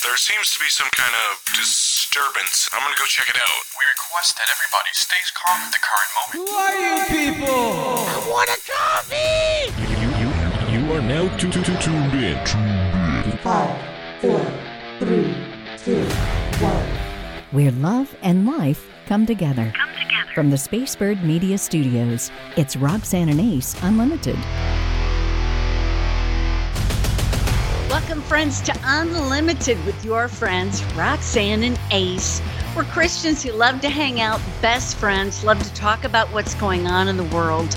There seems to be some kind of disturbance. I'm gonna go check it out. We request that everybody stays calm at the current moment. Who are you people? I want a coffee! You, you, you are now tu- tu- tu- tuned in. Tuned in. Five, four, three, two, one. where love and life come together. From the Spacebird Media Studios, it's Roxanne and Ace Unlimited. Welcome, friends, to Unlimited with your friends, Roxanne and Ace. We're Christians who love to hang out, best friends, love to talk about what's going on in the world.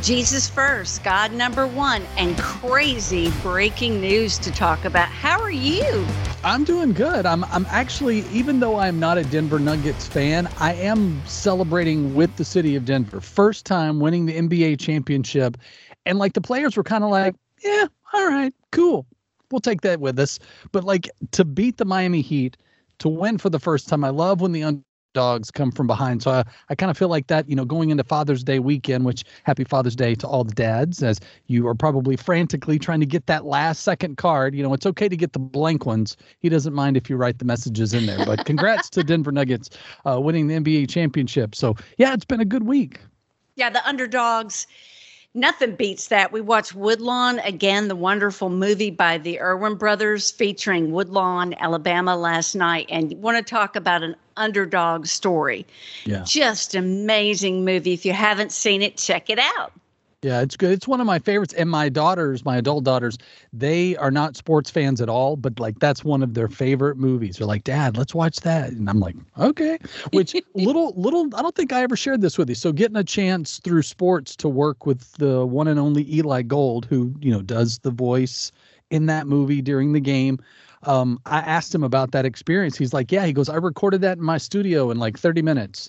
Jesus first, God number one, and crazy breaking news to talk about. How are you? I'm doing good. I'm I'm actually even though I'm not a Denver Nuggets fan, I am celebrating with the city of Denver. First time winning the NBA championship. And like the players were kind of like, "Yeah, all right, cool. We'll take that with us." But like to beat the Miami Heat, to win for the first time. I love when the underdogs come from behind. So I, I kind of feel like that, you know, going into Father's Day weekend, which happy Father's Day to all the dads, as you are probably frantically trying to get that last second card. You know, it's okay to get the blank ones. He doesn't mind if you write the messages in there. But congrats to Denver Nuggets uh, winning the NBA championship. So yeah, it's been a good week. Yeah, the underdogs. Nothing beats that. We watched Woodlawn again, the wonderful movie by the Irwin brothers featuring Woodlawn, Alabama last night. And you want to talk about an underdog story. Yeah. Just amazing movie. If you haven't seen it, check it out. Yeah, it's good. It's one of my favorites. And my daughters, my adult daughters, they are not sports fans at all, but like that's one of their favorite movies. They're like, Dad, let's watch that. And I'm like, okay. Which little, little, I don't think I ever shared this with you. So getting a chance through sports to work with the one and only Eli Gold, who, you know, does the voice in that movie during the game. Um, I asked him about that experience. He's like, yeah, he goes, I recorded that in my studio in like 30 minutes.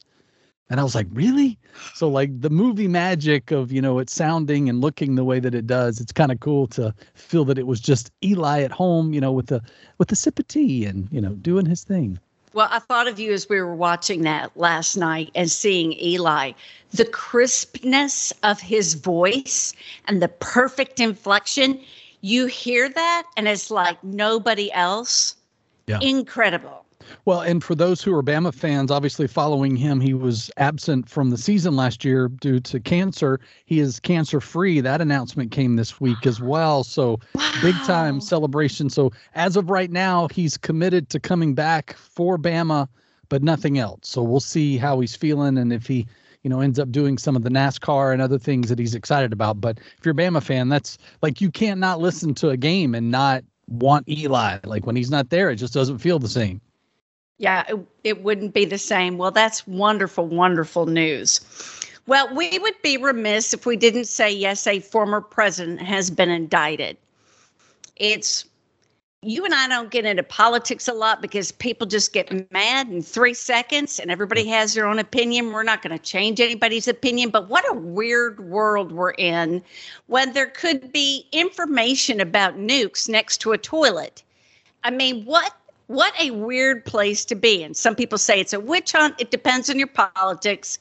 And I was like, really? So like the movie magic of, you know, it sounding and looking the way that it does, it's kind of cool to feel that it was just Eli at home, you know, with the with the sip of tea and, you know, doing his thing. Well, I thought of you as we were watching that last night and seeing Eli. The crispness of his voice and the perfect inflection. You hear that, and it's like nobody else. Yeah. Incredible. Well, and for those who are Bama fans, obviously following him, he was absent from the season last year due to cancer. He is cancer free. That announcement came this week as well. So big time celebration. So as of right now, he's committed to coming back for Bama, but nothing else. So we'll see how he's feeling and if he you know, ends up doing some of the NASCAR and other things that he's excited about. But if you're a Bama fan, that's like you can't not listen to a game and not want Eli. Like when he's not there, it just doesn't feel the same. Yeah, it, it wouldn't be the same. Well, that's wonderful, wonderful news. Well, we would be remiss if we didn't say, yes, a former president has been indicted. It's you and I don't get into politics a lot because people just get mad in three seconds and everybody has their own opinion. We're not going to change anybody's opinion, but what a weird world we're in when there could be information about nukes next to a toilet. I mean, what what a weird place to be. And some people say it's a witch hunt. It depends on your politics.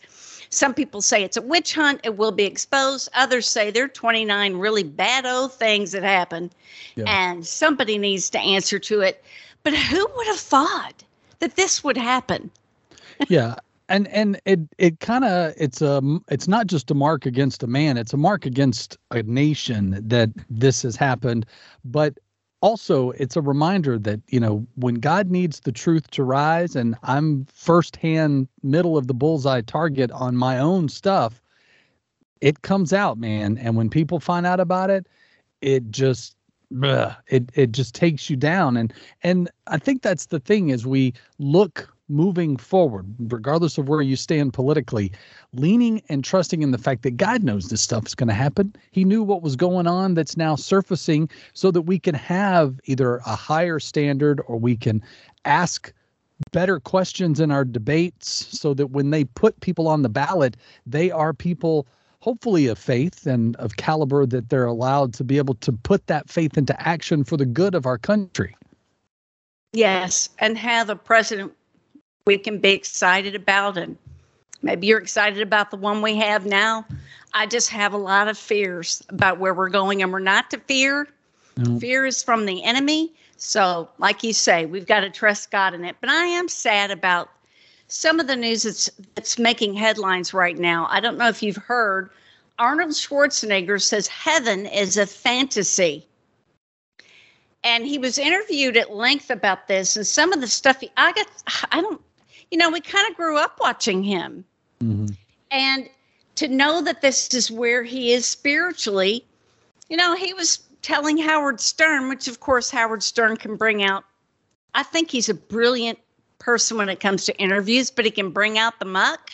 Some people say it's a witch hunt. It will be exposed. Others say there are 29 really bad old things that happened, Yeah. and somebody needs to answer to it. But who would have thought that this would happen? yeah and and it it kind of it's a it's not just a mark against a man it's a mark against a nation that this has happened but also it's a reminder that you know when god needs the truth to rise and i'm firsthand middle of the bullseye target on my own stuff it comes out man. And when people find out about it it just it it just takes you down. And and i think that's the thing is we look moving forward regardless of where you stand politically leaning and trusting in the fact that god knows this stuff is going to happen he knew what was going on that's now surfacing so that we can have either a higher standard or we can ask better questions in our debates so that when they put people on the ballot they are people hopefully of faith and of caliber that they're allowed to be able to put that faith into action for the good of our country. Yes, and have a president we can be excited about. And maybe you're excited about the one we have now. I just have a lot of fears about where we're going, and we're not to fear. No. Fear is from the enemy. So, like you say, we've got to trust God in it. But I am sad about some of the news that's that's making headlines right now. I don't know if you've heard. Arnold Schwarzenegger says heaven is a fantasy. And he was interviewed at length about this and some of the stuff he, I got I don't you know, we kind of grew up watching him. Mhm. And to know that this is where he is spiritually, you know, he was telling Howard Stern, which of course Howard Stern can bring out. I think he's a brilliant person when it comes to interviews, but he can bring out the muck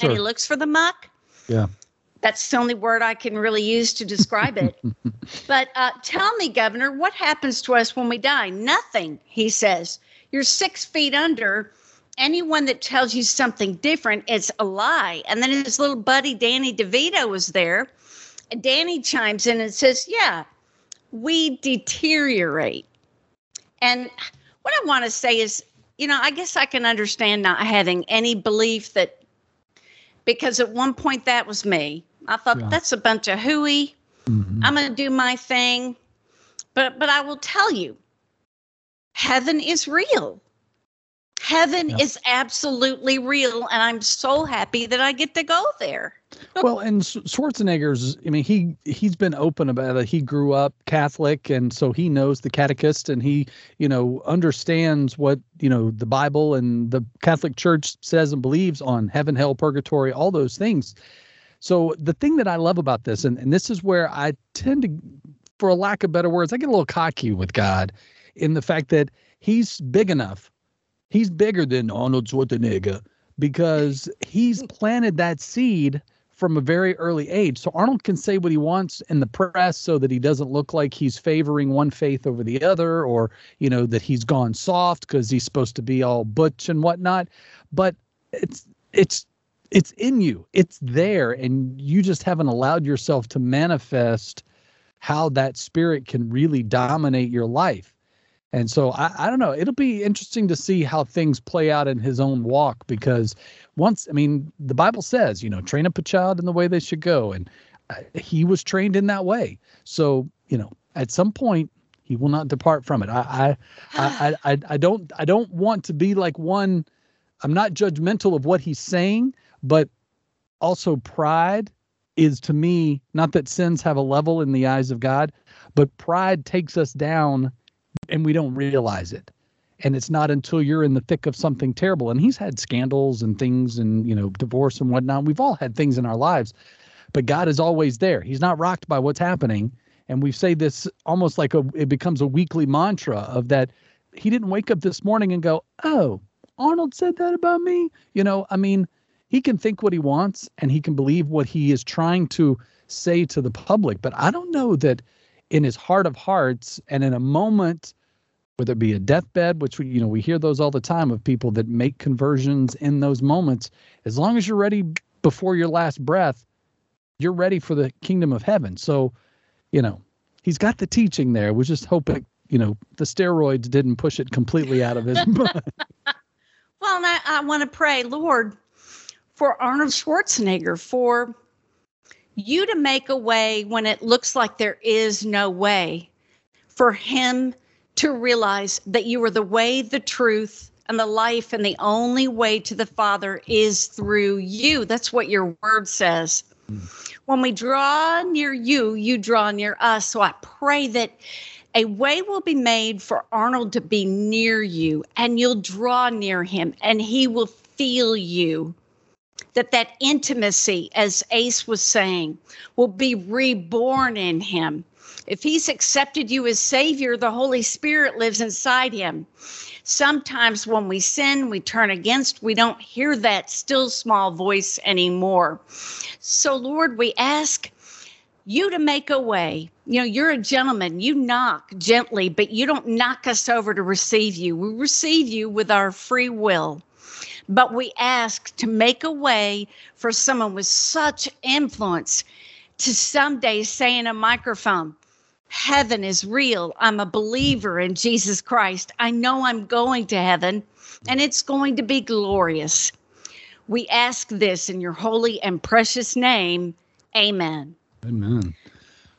and he looks for the muck. Yeah. That's the only word I can really use to describe it. but uh, tell me, Governor, what happens to us when we die? Nothing, he says. You're six feet under. Anyone that tells you something different, it's a lie. And then his little buddy Danny DeVito was there. And Danny chimes in and says, Yeah, we deteriorate. And what I want to say is, you know, I guess I can understand not having any belief that because at one point that was me. I thought Yeah. that's a bunch of hooey. Mhm. I'm going to do my thing. But but I will tell you, heaven is real. Heaven Yeah. is absolutely real, and I'm so happy that I get to go there. well, and Schwarzenegger's, I mean, he he's been open about it. He grew up Catholic, and so he knows the catechist, and he, you know, understands what you know the Bible and the Catholic Church says and believes on heaven, hell, purgatory, all those things. So the thing that I love about this, and, and this is where I tend to, for a lack of better words, I get a little cocky with God in the fact that he's big enough. He's bigger than Arnold Schwarzenegger because he's planted that seed from a very early age. So Arnold can say what he wants in the press so that he doesn't look like he's favoring one faith over the other or, you know, that he's gone soft because he's supposed to be all butch and whatnot. But it's it's it's in you. It's there and you just haven't allowed yourself to manifest how that spirit can really dominate your life. And so I, I don't know. It'll be interesting to see how things play out in his own walk because once, I mean, the Bible says, you know, train up a child in the way they should go. And uh, he was trained in that way. So, you know, at some point, he will not depart from it. I, I, I, I, I, I don't, I don't want to be like one. I'm not judgmental of what he's saying, but also pride is to me not that sins have a level in the eyes of God, but pride takes us down and we don't realize it. And it's not until you're in the thick of something terrible. And he's had scandals and things and, you know, divorce and whatnot. We've all had things in our lives, but God is always there. He's not rocked by what's happening. And we say this almost like a, it becomes a weekly mantra of that he didn't wake up this morning and go, oh, Arnold said that about me. You know, I mean, he can think what he wants and he can believe what he is trying to say to the public. But I don't know that in his heart of hearts and in a moment, whether it be a deathbed, which we, you know, we hear those all the time of people that make conversions in those moments, as long as you're ready before your last breath, you're ready for the kingdom of heaven. So, you know, he's got the teaching there. We just hope it, you know, the steroids didn't push it completely out of his mind. Well, and I, I want to pray, Lord, for Arnold Schwarzenegger, for you to make a way when it looks like there is no way, for him to realize that you are the way, the truth, and the life, and the only way to the Father is through you. That's what your word says. When we draw near you, you draw near us. So I pray that a way will be made for Arnold to be near you, and you'll draw near him, and he will feel you. That that intimacy, as Ace was saying, will be reborn in him. If he's accepted you as Savior, the Holy Spirit lives inside him. Sometimes when we sin, we turn against, we don't hear that still small voice anymore. So, Lord, we ask you to make a way. You know, you're a gentleman. You knock gently, but you don't knock us over to receive you. We receive you with our free will. But we ask to make a way for someone with such influence to someday say in a microphone, Heaven is real. I'm a believer in Jesus Christ. I know I'm going to heaven and it's going to be glorious. We ask this in your holy and precious name. Amen. Amen.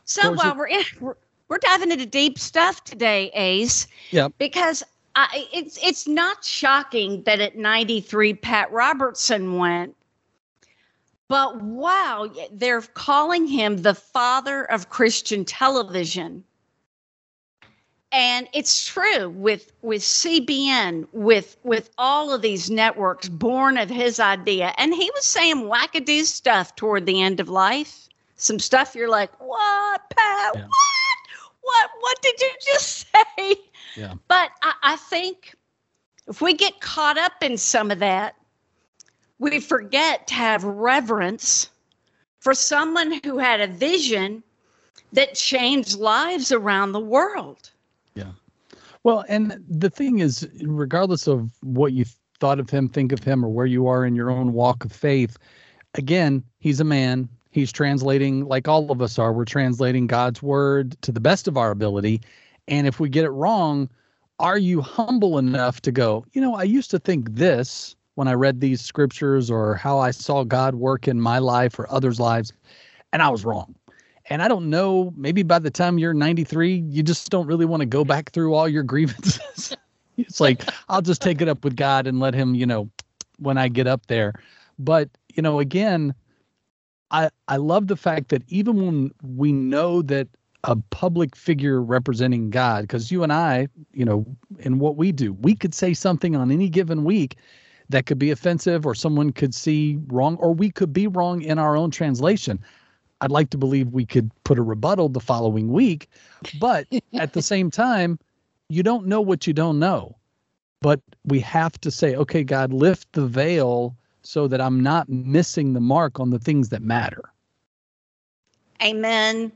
So while it- we're in, we're, we're diving into deep stuff today, Ace. Yep. Because I, it's it's not shocking that at 93 Pat Robertson went, but wow, they're calling him the father of Christian television. And it's true with with CBN, with with all of these networks born of his idea. And he was saying wackadoo stuff toward the end of life. Some stuff you're like, what, Pat? Yeah. What? What? What did you just say? Yeah. But I, I think if we get caught up in some of that, we forget to have reverence for someone who had a vision that changed lives around the world. Yeah. Well, and the thing is, regardless of what you thought of him, think of him, or where you are in your own walk of faith, again, he's a man. He's translating, like all of us are, we're translating God's word to the best of our ability. And if we get it wrong, are you humble enough to go, you know, I used to think this when I read these scriptures or how I saw God work in my life or others' lives, and I was wrong. And I don't know, maybe by the time you're 93, you just don't really want to go back through all your grievances. it's like, I'll just take it up with God and let him, you know, when I get up there. But, you know, again, I I love the fact that even when we know that a public figure representing God, because you and I, you know, in what we do, we could say something on any given week that could be offensive or someone could see wrong, or we could be wrong in our own translation. I'd like to believe we could put a rebuttal the following week, but at the same time, you don't know what you don't know. But we have to say, okay, God, lift the veil so that I'm not missing the mark on the things that matter. Amen.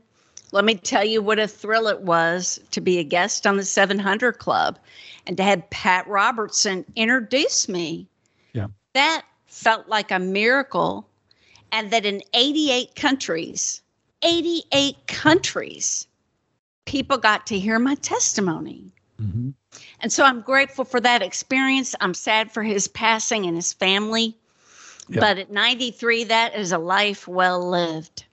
Let me tell you what a thrill it was to be a guest on the 700 Club and to have Pat Robertson introduce me. Yeah. That felt like a miracle. And that in 88 countries, 88 countries, people got to hear my testimony. Mm-hmm. And so I'm grateful for that experience. I'm sad for his passing and his family. Yeah. But at 93, that is a life well lived.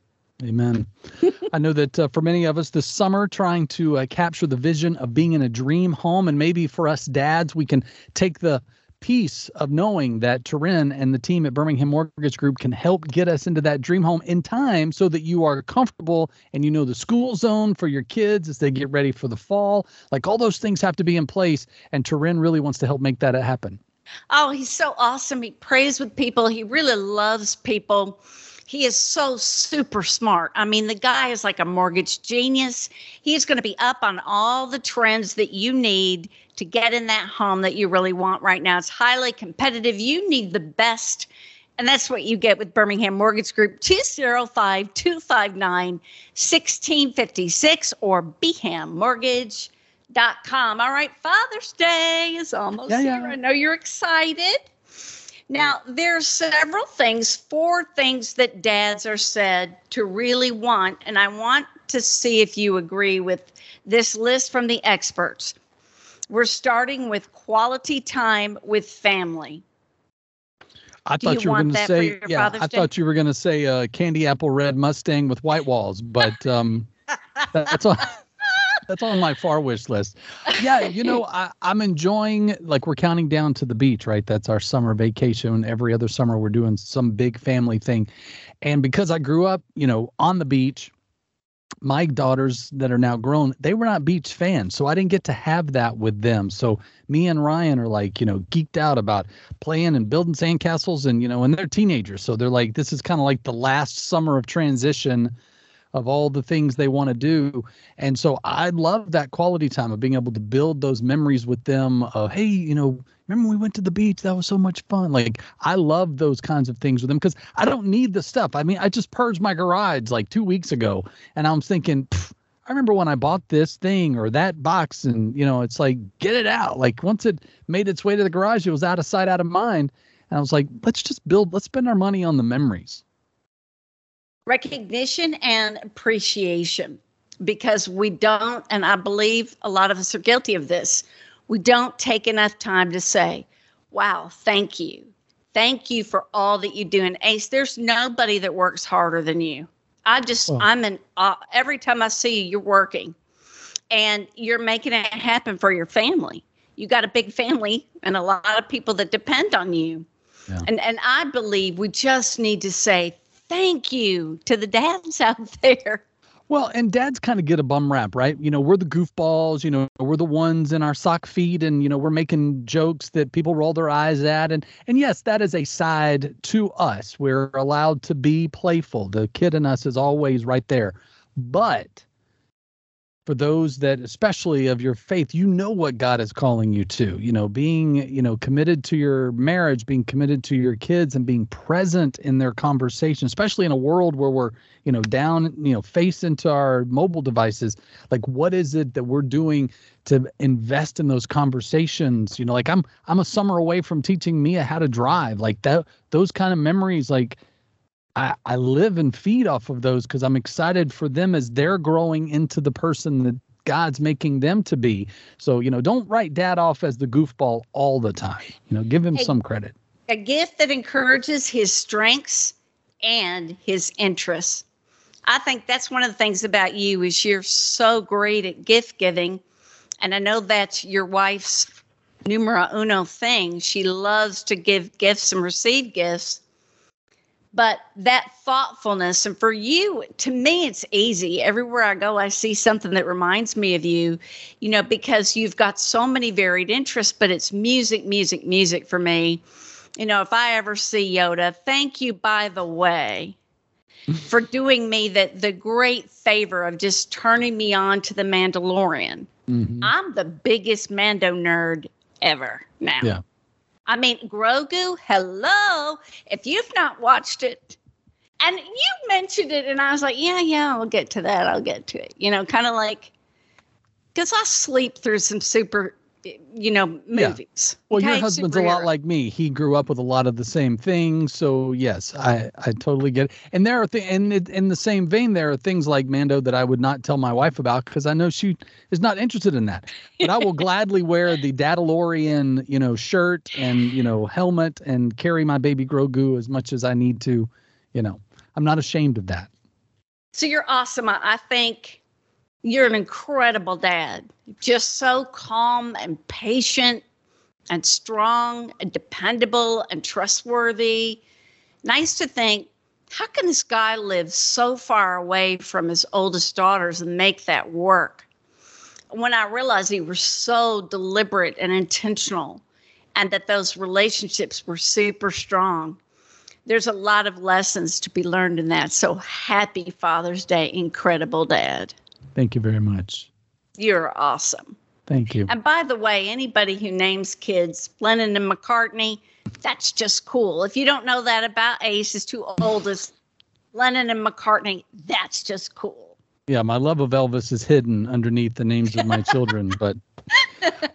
Amen. I know that uh, for many of us this summer, trying to uh, capture the vision of being in a dream home, and maybe for us dads, we can take the peace of knowing that Turin and the team at Birmingham Mortgage Group can help get us into that dream home in time so that you are comfortable and you know the school zone for your kids as they get ready for the fall. Like all those things have to be in place, and Turin really wants to help make that happen. Oh, he's so awesome. He prays with people. He really loves people. He is so super smart. I mean, the guy is like a mortgage genius. He's going to be up on all the trends that you need to get in that home that you really want right now. It's highly competitive. You need the best. And that's what you get with Birmingham Mortgage Group 205 259 1656 or BHAMMortgage.com. All right, Father's Day is almost Yeah, here. yeah. I know you're excited. Now, there's several things, four things that dads are said to really want, and I want to see if you agree with this list from the experts. We're starting with quality time with family. I Do thought you you, were going to say, yeah, I Day? thought you were going to say uh, candy apple red Mustang with white walls, but um, that's on that's on my far wish list. Yeah, you know, I, I'm enjoying like we're counting down to the beach, right? That's our summer vacation. Every other summer, we're doing some big family thing, and because I grew up, you know, on the beach. My daughters that are now grown, they were not beach fans, so I didn't get to have that with them. So me and Ryan are like, you know, geeked out about playing and building sandcastles and you know and they're teenagers so they're like this is kind of like the last summer of transition of all the things they want to do and so i love that quality time of being able to build those memories with them of hey you know remember we went to the beach that was so much fun like i love those kinds of things with them because i don't need the stuff i mean i just purged my garage like two weeks ago and I'm thinking I remember when I bought this thing or that box, and you know, it's like get it out. Like once it made its way to the garage, it was out of sight, out of mind. And I was like, let's just build, let's spend our money on the memories. Recognition and appreciation because we don't, and I believe a lot of us are guilty of this, we don't take enough time to say, wow, thank you. Thank you for all that you do. And Ace, there's nobody that works harder than you. I just, Well- I'm in, uh, every time I see you, you're working and you're making it happen for your family. You got a big family and a lot of people that depend on you. Yeah. And, and I believe we just need to say thank you to the dads out there. Well, and dads kind of get a bum rap, right? You know, we're the goofballs, you know, we're the ones in our sock feet and you know, we're making jokes that people roll their eyes at and and yes, that is a side to us. We're allowed to be playful. The kid in us is always right there. But for those that especially of your faith you know what god is calling you to you know being you know committed to your marriage being committed to your kids and being present in their conversation especially in a world where we're you know down you know face into our mobile devices. Like what is it that we're doing to invest in those conversations? You know like i'm i'm a summer away from teaching mia how to drive. Like that those kind of memories like I, I live and feed off of those because I'm excited for them as they're growing into the person that God's making them to be. So, you know, don't write dad off as the goofball all the time. You know, give him Hey. some credit. A gift that encourages his strengths and his interests. I think that's one of the things about you is you're so great at gift giving. And I know that's your wife's numero uno thing. She loves to give gifts and receive gifts. But that thoughtfulness, and for you, to me, it's easy. Everywhere I go, I see something that reminds me of you, you know, because you've got so many varied interests, but it's music, music, music for me. You know, if I ever see Yoda, thank you, by the way, for doing me that the great favor of just turning me on to the Mandalorian. Mhm. I'm the biggest Mando nerd ever now. Yeah. I mean, Grogu, hello. If you've not watched it, and you mentioned it, and I was like, yeah, yeah, I'll get to that. I'll get to it. You know, kind of like, because I sleep through some super, you know, Yeah. movies. Well, your okay? husband's a lot like me. He grew up with a lot of the same things. So yes, I, I totally get it. And there are things, and it, in the same vein, there are things like Mando that I would not tell my wife about because I know she is not interested in that. But I will gladly wear the Dadalorian, you know, shirt and you know helmet and carry my baby Grogu as much as I need to. You know, I'm not ashamed of that. So you're awesome. I, I think you're an incredible dad. Just so calm and patient and strong and dependable and trustworthy. Nice to think, how can this guy live so far away from his oldest daughters and make that work? When I realized he was so deliberate and intentional and that those relationships were super strong there's a lot of lessons to be learned in that. So happy Father's Day, incredible dad. Thank you very much. You're awesome. Thank you. And by the way, anybody who names kids Lennon and McCartney, that's just cool. If you don't know that about Ace, is too old oldest, Lennon and McCartney, that's just cool. Yeah, my love of Elvis is hidden underneath the names of my children, but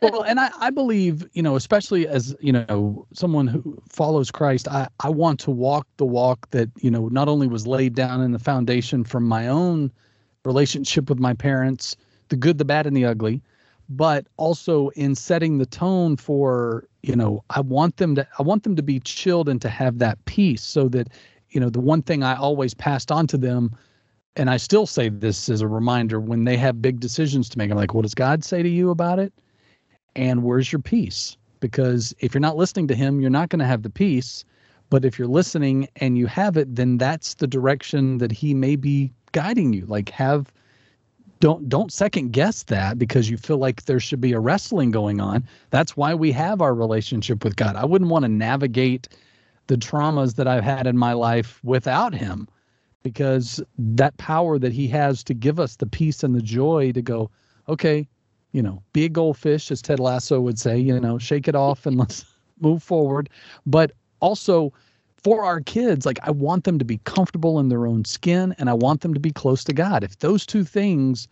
well, and I, I believe, you know, especially as, you know, someone who follows Christ, I, I want to walk the walk that, you know, not only was laid down in the foundation from my own relationship with my parents, the good, the bad, and the ugly, but also in setting the tone for, you know, I want them to I want them to be chilled and to have that peace so that, you know, the one thing I always passed on to them and I still say this as a reminder when they have big decisions to make. I'm like, what does God say to you about it? And where's your peace? Because if you're not listening to Him, you're not going to have the peace. But if you're listening and you have it, then that's the direction that He may be guiding you. Like, have don't don't second guess that because you feel like there should be a wrestling going on. That's why we have our relationship with God. I wouldn't want to navigate the traumas that I've had in my life without Him because that power that he has to give us the peace and the joy to go, okay, you know, be a goldfish, as Ted Lasso would say, you know, shake it off and let's move forward. But also for our kids, like I want them to be comfortable in their own skin and I want them to be close to God. If those two things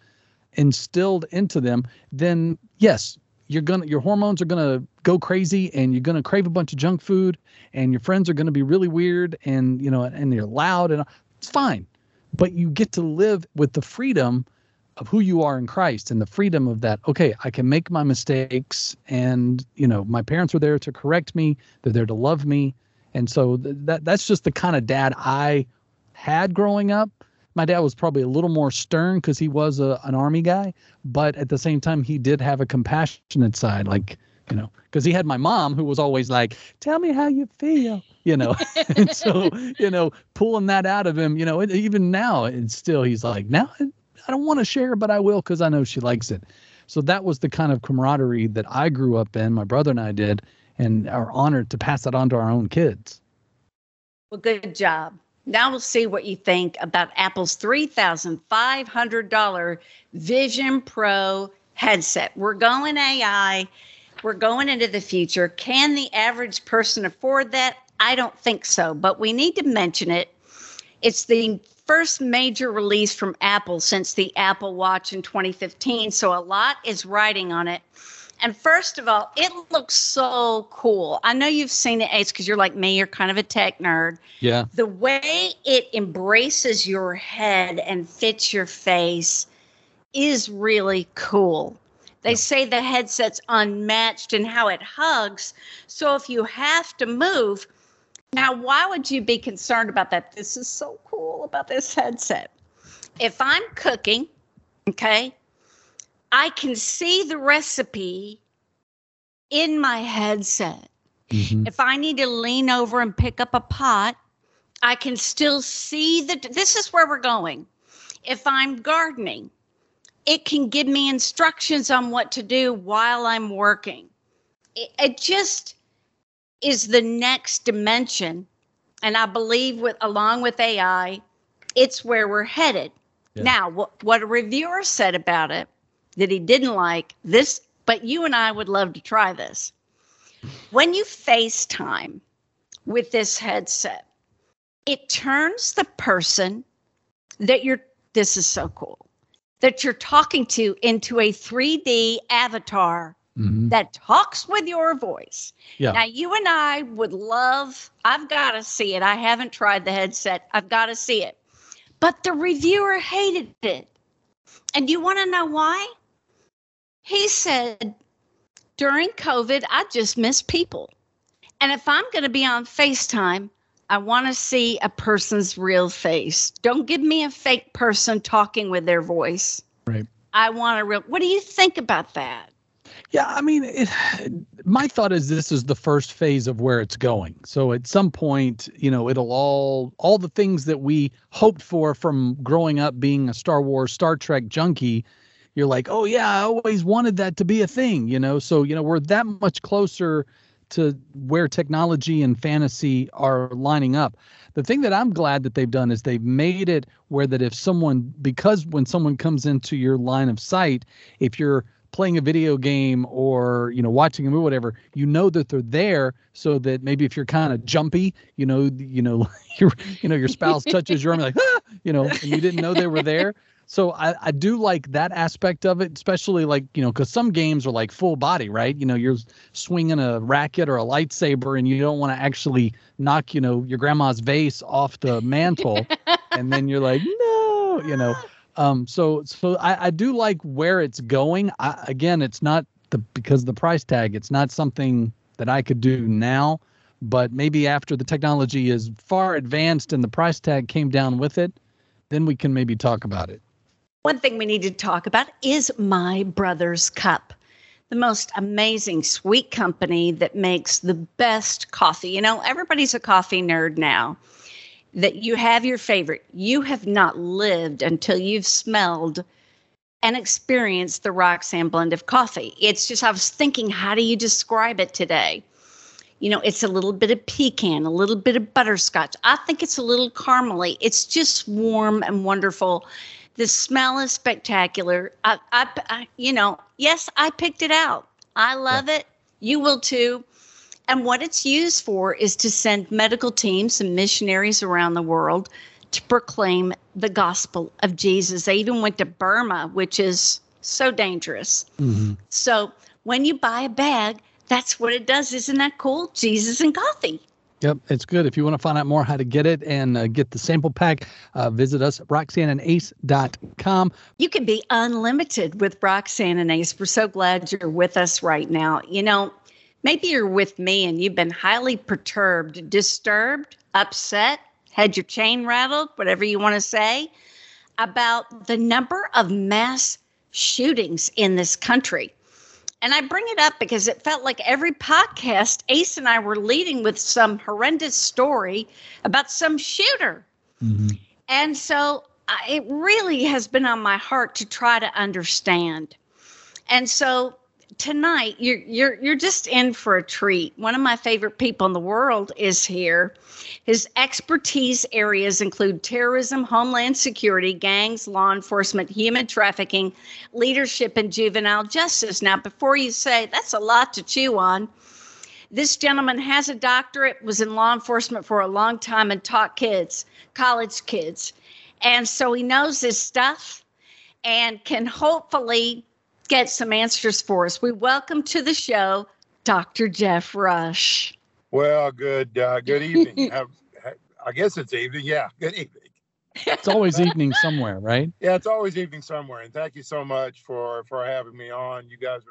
instilled into them, then yes, you're gonna your hormones are gonna go crazy and you're gonna crave a bunch of junk food and your friends are gonna be really weird and you know and they're loud and it's fine. But you get to live with the freedom of who you are in Christ and the freedom of that. Okay, I can make my mistakes, and you know, my parents are there to correct me. They're there to love me, and so th- that that's just the kind of dad I had growing up. my dad was probably a little more stern because he was a, an army guy, but at the same time, he did have a compassionate side, like you know, because he had my mom who was always like, "Tell me how you feel," you know, and so you know, pulling that out of him, you know, even now, it's still he's like, now I don't want to share, but I will because I know she likes it. So that was the kind of camaraderie that I grew up in. My brother and I did, and are honored to pass that on to our own kids. Well, good job. Now we'll see what you think about Apple's $3,500 Vision Pro headset. We're going AI. We're going into the future. Can the average person afford that? I don't think so, but we need to mention it. It's the first major release from Apple since the Apple Watch in 2015, so a lot is riding on it. And first of all, it looks so cool. I know you've seen it, Ace, because you're like me, you're kind of a tech nerd. Yeah. The way it embraces your head and fits your face is really cool. They say the headset's unmatched in how it hugs. So if you have to move, now why would you be concerned about that? This is so cool about this headset. If I'm cooking, okay, I can see the recipe in my headset. Mhm. If I need to lean over and pick up a pot, I can still see the. This is where we're going. If I'm gardening, it can give me instructions on what to do while I'm working. It, it just is the next dimension. And I believe with along with AI, it's where we're headed. Yeah. Now, what, what a reviewer said about it that he didn't like this, but you and I would love to try this. When you FaceTime with this headset, it turns the person that you're, this is so cool, that you're talking to into a 3D avatar Mhm. that talks with your voice. Yeah. Now, you and I would love, I've got to see it. I haven't tried the headset, I've got to see it. But the reviewer hated it. And you want to know why? He said, during COVID, I just miss people. And if I'm going to be on FaceTime, I want to see a person's real face. Don't give me a fake person talking with their voice. Right. I want a real. What do you think about that? Yeah, I mean, it, my thought is this is the first phase of where it's going. So at some point, you know, it'll all all the things that we hoped for from growing up being a Star Wars, Star Trek junkie. You're like, oh yeah, I always wanted that to be a thing, you know. So you know, we're that much closer to where technology and fantasy are lining up. The thing that I'm glad that they've done is they've made it where that if someone because when someone comes into your line of sight, if you're playing a video game or you know watching a movie whatever you know that they're there so that maybe if you're kind of jumpy you know you know your you know your spouse touches your arm like ah! you know and you didn't know they were there so I, I do like that aspect of it especially like you know because some games are like full body right? You know you're swinging a racket or a lightsaber and you don't want to actually knock you know your grandma's vase off the mantle and then you're like no you know? Um so so I, I do like where it's going. I, again it's not the because of the price tag it's not something that i could do now but maybe after the technology is far advanced and the price tag came down with it then we can maybe talk about it One thing we need to talk about is My Brother's Cup, the most amazing sweet company that makes the best coffee. You know, everybody's a coffee nerd now. That you have your favorite. You have not lived until you've smelled and experienced the Roxanne blend of coffee. It's just, I was thinking, how do you describe it today? You know, it's a little bit of pecan, a little bit of butterscotch. I think it's a little caramely. It's just warm and wonderful. The smell is spectacular. I, I, I you know, yes, I picked it out. I love it. You will too. And what it's used for is to send medical teams and missionaries around the world to proclaim the gospel of Jesus. They even went to Burma, which is so dangerous. Mm-hmm. So when you buy a bag, that's what it does. Isn't that cool? Jesus and coffee. Yep, it's good. If you want to find out more how to get it and uh, get the sample pack, uh, visit us at roxanneandace.com. You can be unlimited with Roxanne and Ace. We're so glad you're with us right now. You know, maybe you're with me and you've been highly perturbed, disturbed, upset, had your chain rattled, whatever you want to say. about the number of mass shootings in this country. And I bring it up because it felt like every podcast, Ace and I were leading with some horrendous story about some shooter. Mm-hmm. And so I, it really has been on my heart to try to understand. And so tonight you're you're you're just in for a treat. One of my favorite people in the world is here. His expertise areas include terrorism, homeland security, gangs, law enforcement, human trafficking, leadership, and juvenile justice. Now, before you say that's a lot to chew on, this gentleman has a doctorate, was in law enforcement for a long time, and taught kids, college kids. And so he knows his stuff and can hopefully get some answers for us. We welcome to the show Dr. Jeff Rush. Well, good uh, good evening. I guess it's evening. Yeah, good evening. It's always evening somewhere, right? Yeah, it's always evening somewhere. And thank you so much for for having me on. You guys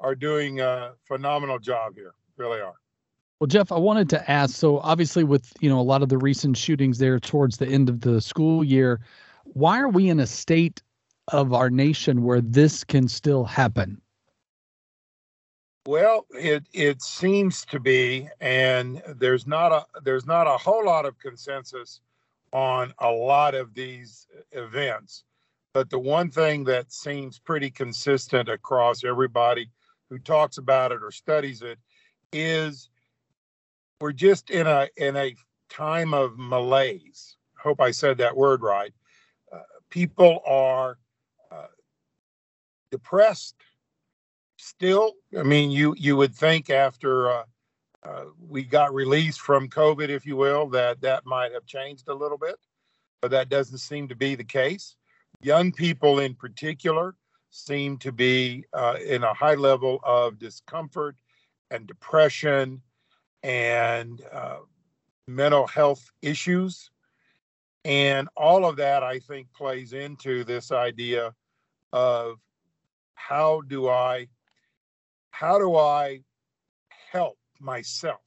are are doing a phenomenal job here. Really are. Well, Jeff, I wanted to ask. So, obviously, with you know a lot of the recent shootings there towards the end of the school year, why are we in a state of our nation where this can still happen? Well, it it seems to be, and there's not a there's not a whole lot of consensus on a lot of these events. But the one thing that seems pretty consistent across everybody who talks about it or studies it is we're just in a in a time of malaise. Hope I said that word right. Uh, people are depressed still, I mean, you you would think after uh, uh, we got released from COVID, if you will, that that might have changed a little bit, but that doesn't seem to be the case. Young people, in particular, seem to be uh, in a high level of discomfort and depression and uh, mental health issues. And all of that, I think, plays into this idea of how do I how do I help myself?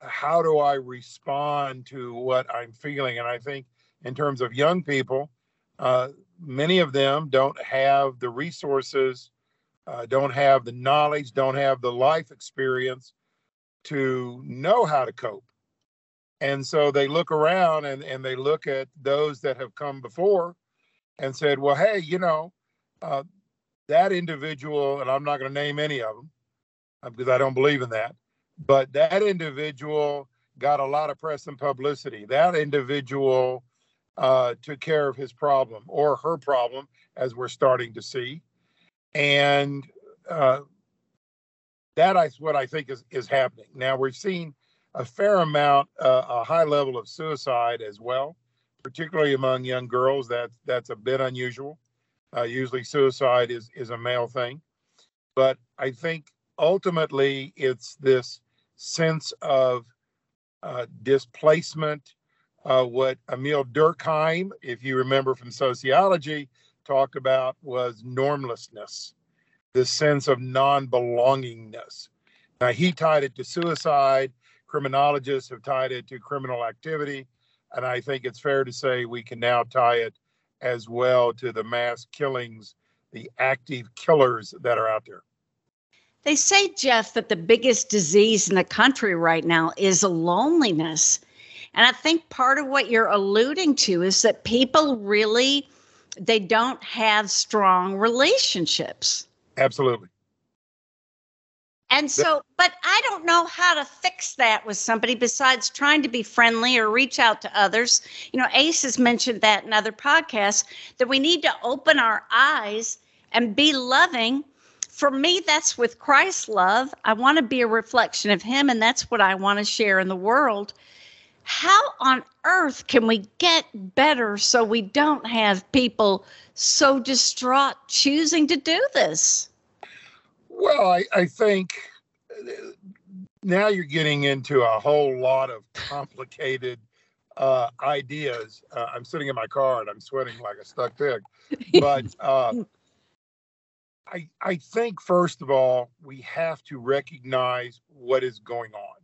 How do I respond to what I'm feeling? And I think, in terms of young people, uh, many of them don't have the resources, uh, don't have the knowledge, don't have the life experience to know how to cope. And so they look around and, and they look at those that have come before and said, well, hey, you know, uh, that individual, and I'm not going to name any of them uh, because I don't believe in that, but that individual got a lot of press and publicity. That individual uh, took care of his problem or her problem, as we're starting to see. And uh, that is what I think is, is happening. Now, we've seen a fair amount, uh, a high level of suicide as well, particularly among young girls. That, that's a bit unusual. Uh, usually, suicide is is a male thing, but I think ultimately it's this sense of uh, displacement. Uh, what Émile Durkheim, if you remember from sociology, talked about was normlessness, this sense of non-belongingness. Now he tied it to suicide. Criminologists have tied it to criminal activity, and I think it's fair to say we can now tie it as well to the mass killings, the active killers that are out there. They say, Jeff, that the biggest disease in the country right now is loneliness. And I think part of what you're alluding to is that people really they don't have strong relationships. Absolutely. And so, but I don't know how to fix that with somebody besides trying to be friendly or reach out to others. You know, Ace has mentioned that in other podcasts that we need to open our eyes and be loving. For me, that's with Christ's love. I want to be a reflection of Him, and that's what I want to share in the world. How on earth can we get better so we don't have people so distraught choosing to do this? Well, I, I think uh, now you're getting into a whole lot of complicated uh, ideas. Uh, I'm sitting in my car and I'm sweating like a stuck pig. But uh, I, I think, first of all, we have to recognize what is going on.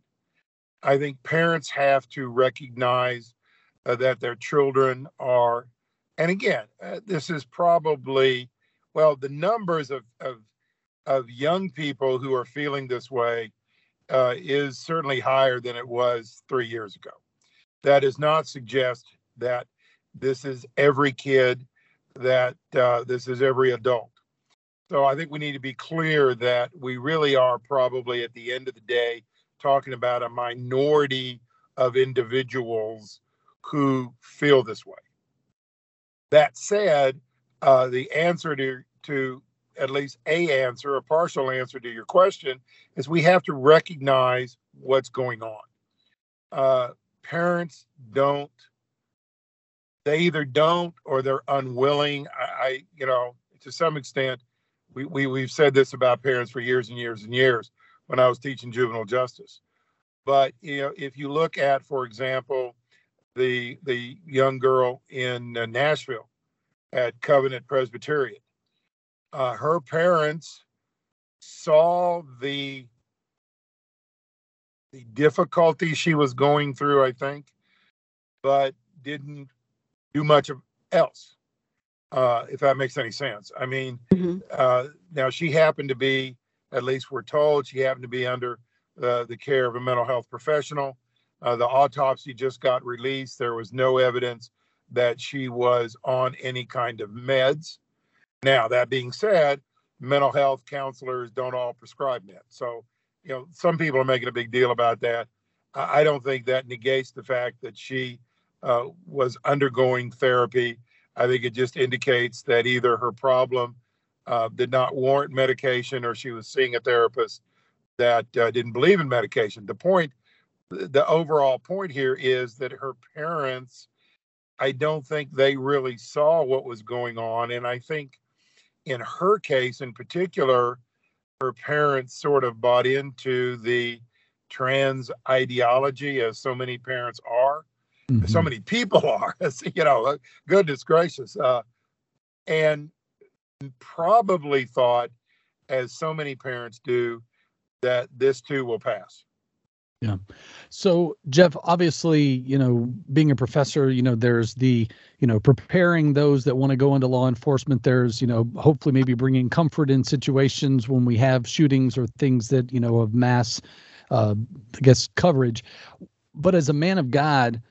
I think parents have to recognize uh, that their children are and again, uh, this is probably well, the numbers of of of young people who are feeling this way uh, is certainly higher than it was three years ago. That does not suggest that this is every kid, that uh, this is every adult. So I think we need to be clear that we really are probably at the end of the day talking about a minority of individuals who feel this way. That said, uh, the answer to, to at least a answer, a partial answer to your question, is we have to recognize what's going on. Uh, parents don't they either don't or they're unwilling. I, I, you know, to some extent, we, we we've said this about parents for years and years and years when I was teaching juvenile justice. But you know, if you look at, for example, the the young girl in uh, Nashville at Covenant Presbyterian, uh, her parents saw the the difficulty she was going through, I think, but didn't do much of else. Uh, if that makes any sense. I mean, mm-hmm. uh, now she happened to be, at least we're told, she happened to be under uh, the care of a mental health professional. Uh, the autopsy just got released. There was no evidence that she was on any kind of meds. Now, that being said, mental health counselors don't all prescribe meds. So, you know, some people are making a big deal about that. I don't think that negates the fact that she uh, was undergoing therapy. I think it just indicates that either her problem uh, did not warrant medication or she was seeing a therapist that uh, didn't believe in medication. The point, the overall point here is that her parents, I don't think they really saw what was going on. And I think in her case in particular, her parents sort of bought into the trans ideology, as so many parents are mm-hmm. so many people are. you know, goodness gracious, uh, and probably thought, as so many parents do, that this too will pass. Yeah. So, Jeff, obviously, you know, being a professor, you know, there's the, you know, preparing those that want to go into law enforcement. There's, you know, hopefully maybe bringing comfort in situations when we have shootings or things that, you know, of mass, uh, I guess, coverage. But as a man of God,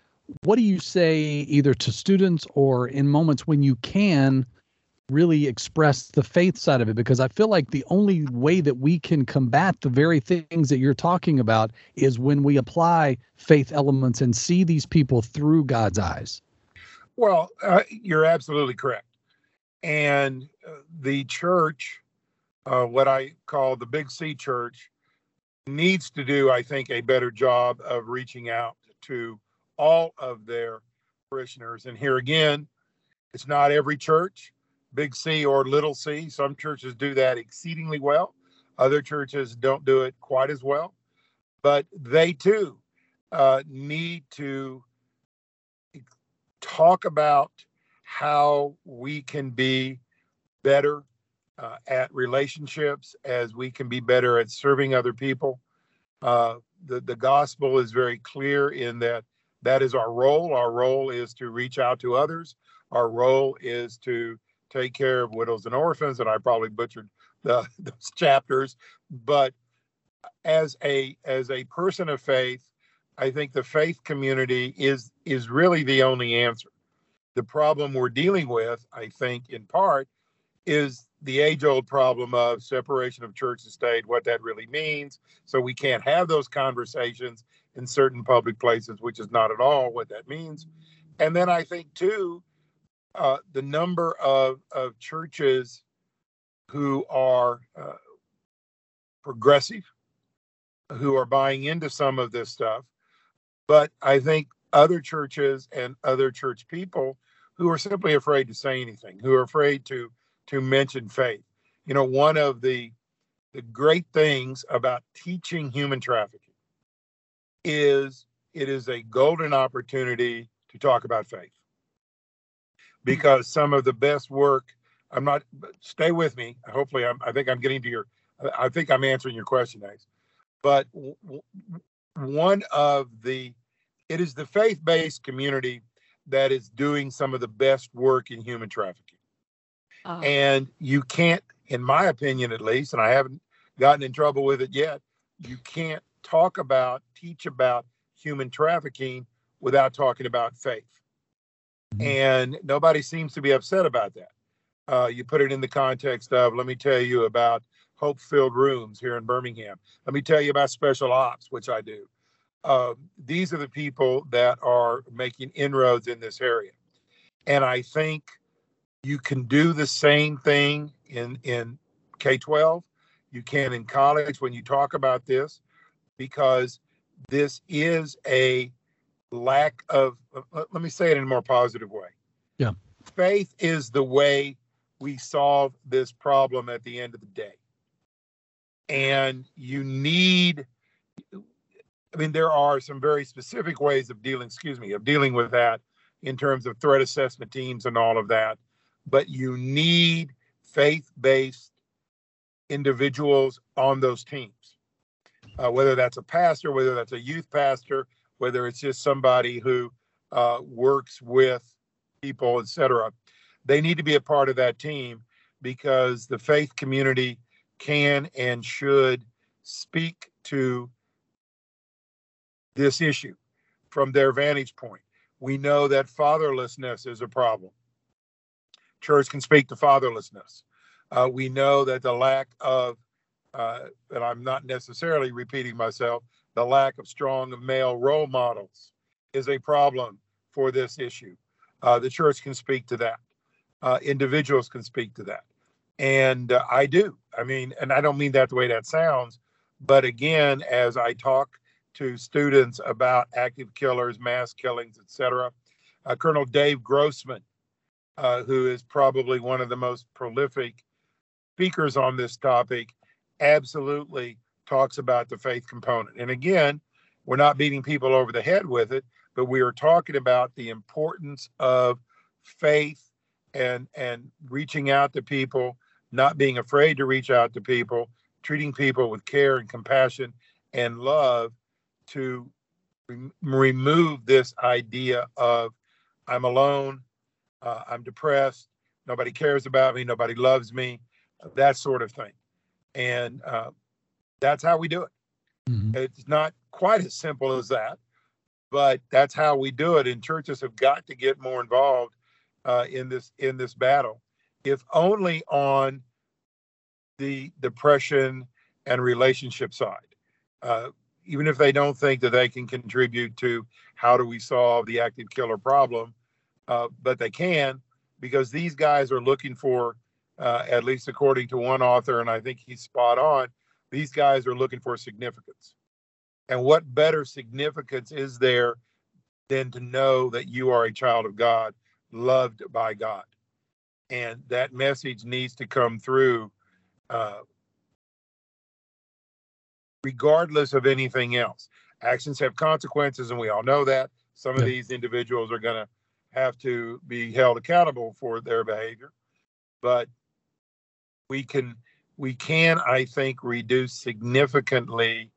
what do you say either to students or in moments when you can really express the faith side of it because i feel like the only way that we can combat the very things that you're talking about is when we apply faith elements and see these people through god's eyes. Well uh, you're absolutely correct. And uh, the church uh, what i call the big c church needs to do i think a better job of reaching out to all of their parishioners. And here again, it's not every church, big C or little c. Some churches do that exceedingly well, other churches don't do it quite as well. But they too uh, need to talk about how we can be better uh, at relationships, as we can be better at serving other people. Uh, the, the gospel is very clear in that that is our role. Our role is to reach out to others. Our role is to take care of widows and orphans. And I probably butchered the, those chapters, but as a as a person of faith, I think the faith community is is really the only answer. The problem we're dealing with, I think, in part, is the age old problem of separation of church and state, what that really means. So we can't have those conversations in certain public places, which is not at all what that means. And then I think, too, uh, the number of, of churches who are uh, progressive, who are buying into some of this stuff. But I think other churches and other church people who are simply afraid to say anything, who are afraid to to mention faith. You know, one of the the great things about teaching human trafficking is it is a golden opportunity to talk about faith because some of the best work i'm not stay with me hopefully I'm, i think i'm getting to your i think i'm answering your question next but one of the it is the faith-based community that is doing some of the best work in human trafficking. Oh. And you can't, in my opinion at least, and I haven't gotten in trouble with it yet, you can't talk about, teach about human trafficking without talking about faith. Mhm. And nobody seems to be upset about that. Uh, you put it in the context of, let me tell you about hope filled rooms here in Birmingham. Let me tell you about special ops, which I do. Uh, these are the people that are making inroads in this area. And I think you can do the same thing in, in K 12. You can in college when you talk about this, because this is a lack of, let, let me say it in a more positive way. Yeah. Faith is the way we solve this problem at the end of the day. And you need, I mean, there are some very specific ways of dealing, excuse me, of dealing with that in terms of threat assessment teams and all of that. But you need faith based individuals on those teams, uh, whether that's a pastor, whether that's a youth pastor, whether it's just somebody who uh, works with people, etc. They need to be a part of that team because the faith community can and should speak to this issue from their vantage point. We know that fatherlessness is a problem. Church can speak to fatherlessness. Uh, we know that the lack of, uh, and I'm not necessarily repeating myself, the lack of strong male role models is a problem for this issue. Uh, the church can speak to that. Uh, individuals can speak to that. And uh, I do. I mean, and I don't mean that the way that sounds, but again, as I talk to students about active killers, mass killings, etc., uh, Colonel Dave Grossman, uh, who is probably one of the most prolific speakers on this topic, absolutely talks about the faith component. And again, we're not beating people over the head with it, but we are talking about the importance of faith and and reaching out to people, not being afraid to reach out to people, treating people with care and compassion and love to re- remove this idea of I'm alone, uh, I'm depressed, nobody cares about me, nobody loves me, that sort of thing. And uh, that's how we do it. Mhm. It's not quite as simple as that, but that's how we do it. And churches have got to get more involved uh, in this in this battle, if only on the depression and relationship side. Uh, even if they don't think that they can contribute to how do we solve the active killer problem, uh, but they can because these guys are looking for, uh, at least according to one author, and I think he's spot on. These guys are looking for significance. And what better significance is there than to know that you are a child of God, loved by God? And that message needs to come through uh, regardless of anything else. Actions have consequences, and we all know that. Some of these individuals are going to have to be held accountable for their behavior. But we can, we can, I think, reduce significantly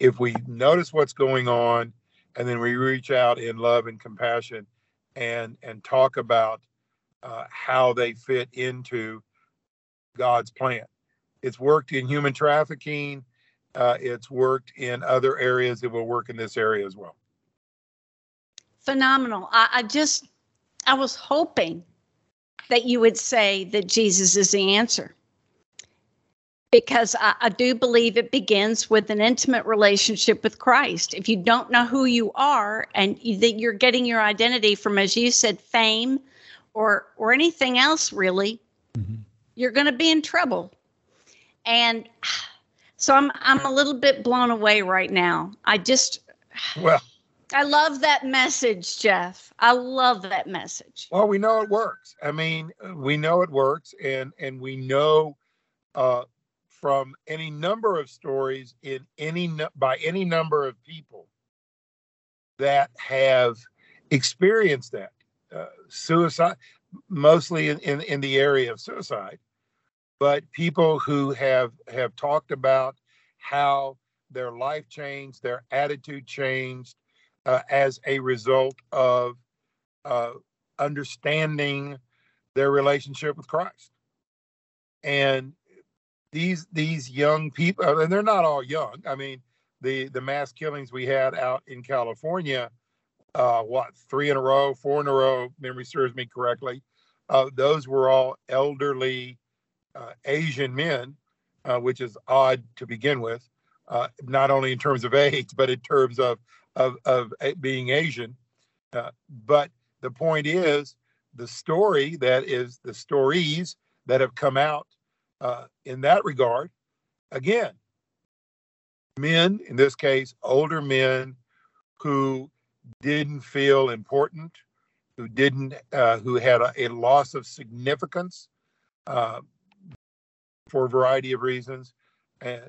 if we notice what's going on and then we reach out in love and compassion and and talk about uh, how they fit into God's plan. It's worked in human trafficking. Uh, it's worked in other areas. It will work in this area as well. Phenomenal. I, I just, I was hoping that you would say that Jesus is the answer. Because I, I do believe it begins with an intimate relationship with Christ. If you don't know who you are and you, that you're getting your identity from, as you said, fame or or anything else really, Mhm. you're going to be in trouble. And so I'm I'm a little bit blown away right now. I just Well, I love that message, Jeff. I love that message. well, we know it works. I mean, we know it works, and and we know uh, from any number of stories in any by any number of people that have experienced that uh, suicide, mostly in, in in the area of suicide, but people who have have talked about how their life changed, their attitude changed uh, as a result of uh, understanding their relationship with Christ. And these these young people, and they're not all young. I mean, the the mass killings we had out in California, uh, what three in a row, four in a row, memory serves me correctly. Uh, those were all elderly uh, Asian men, uh, which is odd to begin with, uh, not only in terms of age, but in terms of of, of being Asian. Uh, but the point is, the story that is the stories that have come out uh, in that regard, again, men, in this case, older men who didn't feel important, who didn't, uh, who had a, a, loss of significance uh, for a variety of reasons, and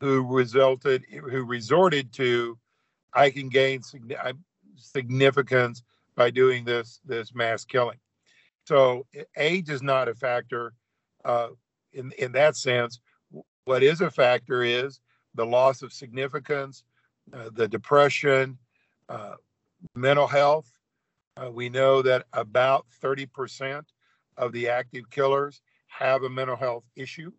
who resulted, who resorted to, I can gain significance by doing this this mass killing. So age is not a factor uh, in in that sense. What is a factor is the loss of significance, uh, the depression, uh, mental health. Uh, we know that about 30% of the active killers have a mental health issue,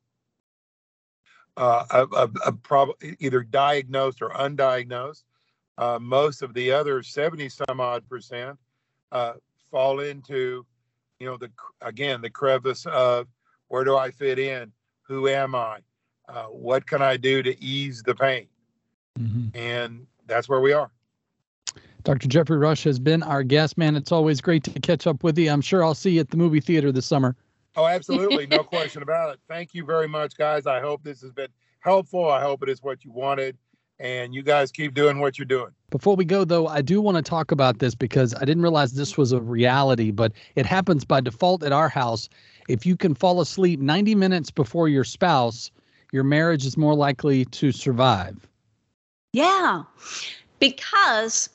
a, a, a prob- either diagnosed or undiagnosed. Uh, most of the other 70 some odd percent uh, fall into, you know, the again the crevice of where do I fit in? Who am I? Uh, what can I do to ease the pain? Mm-hmm. And that's where we are. Dr. Jeffery Rush has been our guest, man. It's always great to catch up with you. I'm sure I'll see you at the movie theater this summer. Oh, absolutely. No question about it. Thank you very much, guys. I hope this has been helpful. I hope it is what you wanted and you guys keep doing what you're doing. Before we go, though, I do want to talk about this because I didn't realize this was a reality, but it happens by default at our house. If you can fall asleep 90 minutes before your spouse, your marriage is more likely to survive. Yeah, because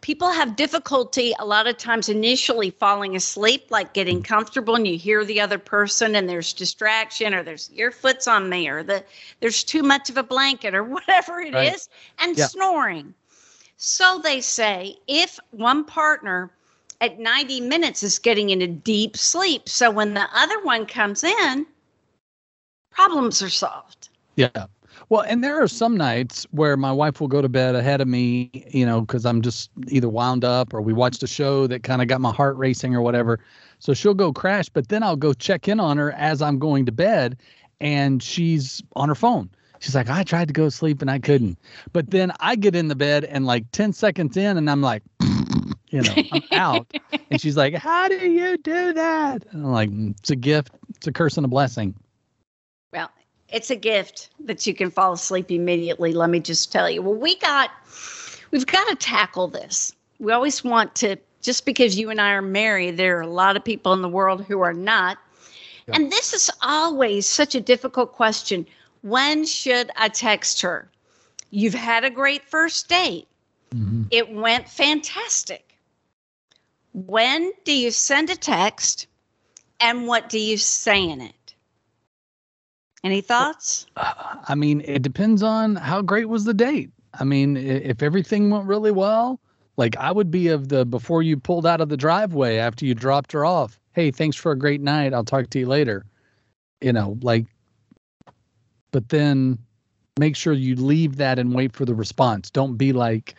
people have difficulty a lot of times initially falling asleep, like getting comfortable, and you hear the other person, and there's distraction, or there's your foot's on me, or the there's too much of a blanket, or whatever it right. is, and yeah. snoring. So they say if one partner at 90 minutes is getting into deep sleep, so when the other one comes in, problems are solved. Yeah. Well, and there are some nights where my wife will go to bed ahead of me, you know, because I'm just either wound up or we watched a show that kind of got my heart racing or whatever. So she'll go crash, but then I'll go check in on her as I'm going to bed and she's on her phone. She's like, I tried to go to sleep and I couldn't. But then I get in the bed and like 10 seconds in and I'm like, you know, I'm out. and she's like, How do you do that? And I'm like, mm, It's a gift, it's a curse and a blessing. Well, it's a gift that you can fall asleep immediately. Let me just tell you. Well, we got, we've got to tackle this. We always want to, just because you and I are married, there are a lot of people in the world who are not. Yeah. And this is always such a difficult question. When should I text her? You've had a great first date. Mm-hmm. It went fantastic. When do you send a text and what do you say in it? Any thoughts? Uh, I mean, it depends on how great was the date. I mean, if everything went really well, like I would be of the before you pulled out of the driveway after you dropped her off. Hey, thanks for a great night. I'll talk to you later. You know, like, but then make sure you leave that and wait for the response. Don't be like,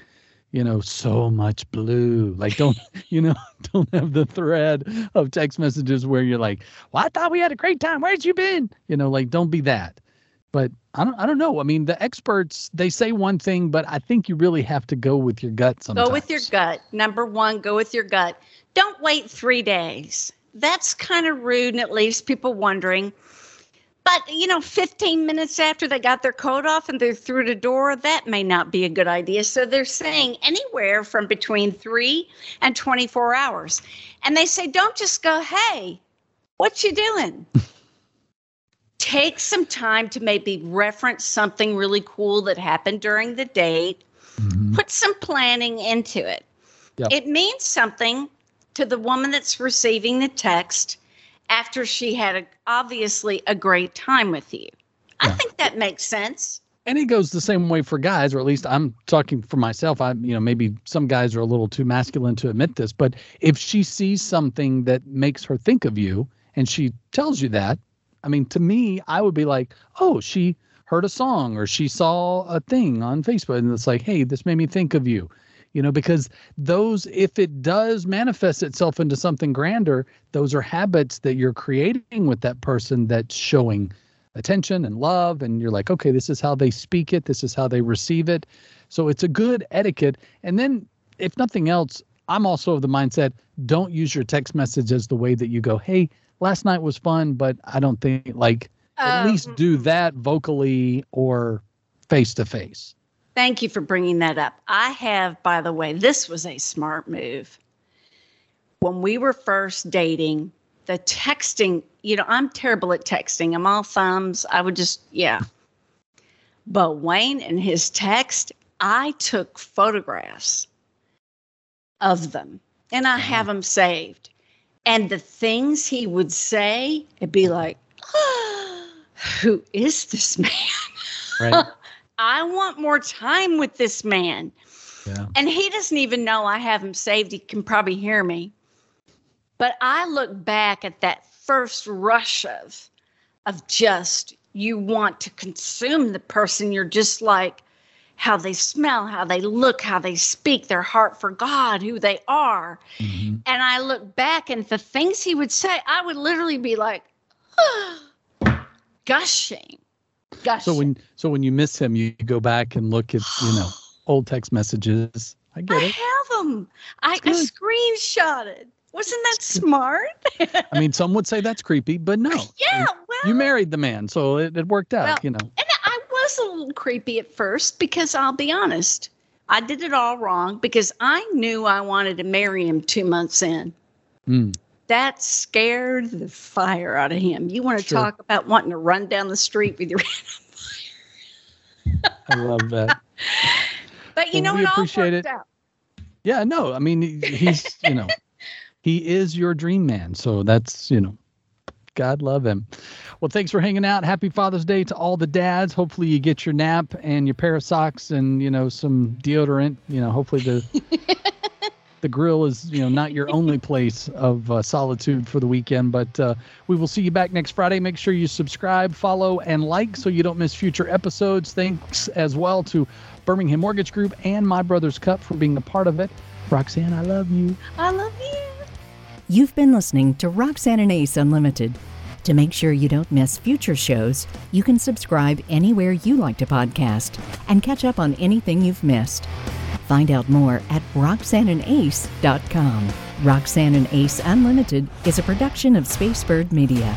you know, so much blue. Like, don't, you know, don't have the thread of text messages where you're like, well, I thought we had a great time. Where'd you been? You know, like, don't be that. But I don't, I don't know. I mean, the experts, they say one thing, but I think you really have to go with your gut sometimes. Go with your gut. Number one, go with your gut. Don't wait three days. That's kind of rude and it leaves people wondering but, you know, 15 minutes after they got their coat off and they're through the door, that may not be a good idea. So they're saying anywhere from between three and 24 hours. And they say, don't just go, hey, what you doing? Take some time to maybe reference something really cool that happened during the date. Mm-hmm. Put some planning into it. Yep. It means something to the woman that's receiving the text after she had a, obviously a great time with you. I think that makes sense. and it goes the same way for guys, or at least I'm talking for myself. I, you know, maybe some guys are a little too masculine to admit this, but if she sees something that makes her think of you and she tells you that, I mean, to me, I would be like, oh, she heard a song or she saw a thing on Facebook and it's like, hey, this made me think of you. You know, because those, if it does manifest itself into something grander, those are habits that you're creating with that person that's showing attention and love. And you're like, okay, this is how they speak it, this is how they receive it. So it's a good etiquette. And then, if nothing else, I'm also of the mindset don't use your text message as the way that you go, hey, last night was fun, but I don't think like at Um, least do that vocally or face to face. Thank you for bringing that up. I have, by the way, this was a smart move. When we were first dating, the texting, you know, I'm terrible at texting. I'm all thumbs. I would just, yeah. But Wayne and his text, I took photographs of them and I have uh-huh. them saved. And the things he would say, it'd be like, who is this man? Right. I want more time with this man. Yeah. And he doesn't even know I have him saved. He can probably hear me. But I look back at that first rush of of just you want to consume the person. You're just like how they smell, how they look, how they speak, their heart for God, who they are. Mhm. And I look back and the things he would say, I would literally be like gushing. Gushing. So when so when you miss him, you go back and look at you know old text messages. I I get it. I have them. I, I screenshotted. Wasn't that smart? I mean, some would say that's creepy, but no. yeah, well, You married the man, so it, it worked out. Well, you know. and I was a little creepy at first because I'll be honest, I did it all wrong because I knew I wanted to marry him two months in. Mm. That scared the fire out of him. You want to Sure. talk about wanting to run down the street with your I love that. But you Well, know, we it appreciate it. out. Yeah, no, I mean he's you know he is your dream man, so that's you know God love him. Well, thanks for hanging out. Happy Father's Day to all the dads. Hopefully you get your nap and your pair of socks and you know some deodorant. You know, hopefully the the grill is you know not your only place of uh, solitude for the weekend. But uh, we will see you back next Friday. Make sure you subscribe, follow, and like so you don't miss future episodes. Thanks as well to Birmingham Mortgage Group and My Brother's Cup for being a part of it. Roxanne, I love you. I love you. You've been listening to Roxanne and Ace Unlimited. To make sure you don't miss future shows, you can subscribe anywhere you like to podcast and catch up on anything you've missed. Find out more at roxanneandace.com. Roxanne and Ace Unlimited is a production of Spacebird Media.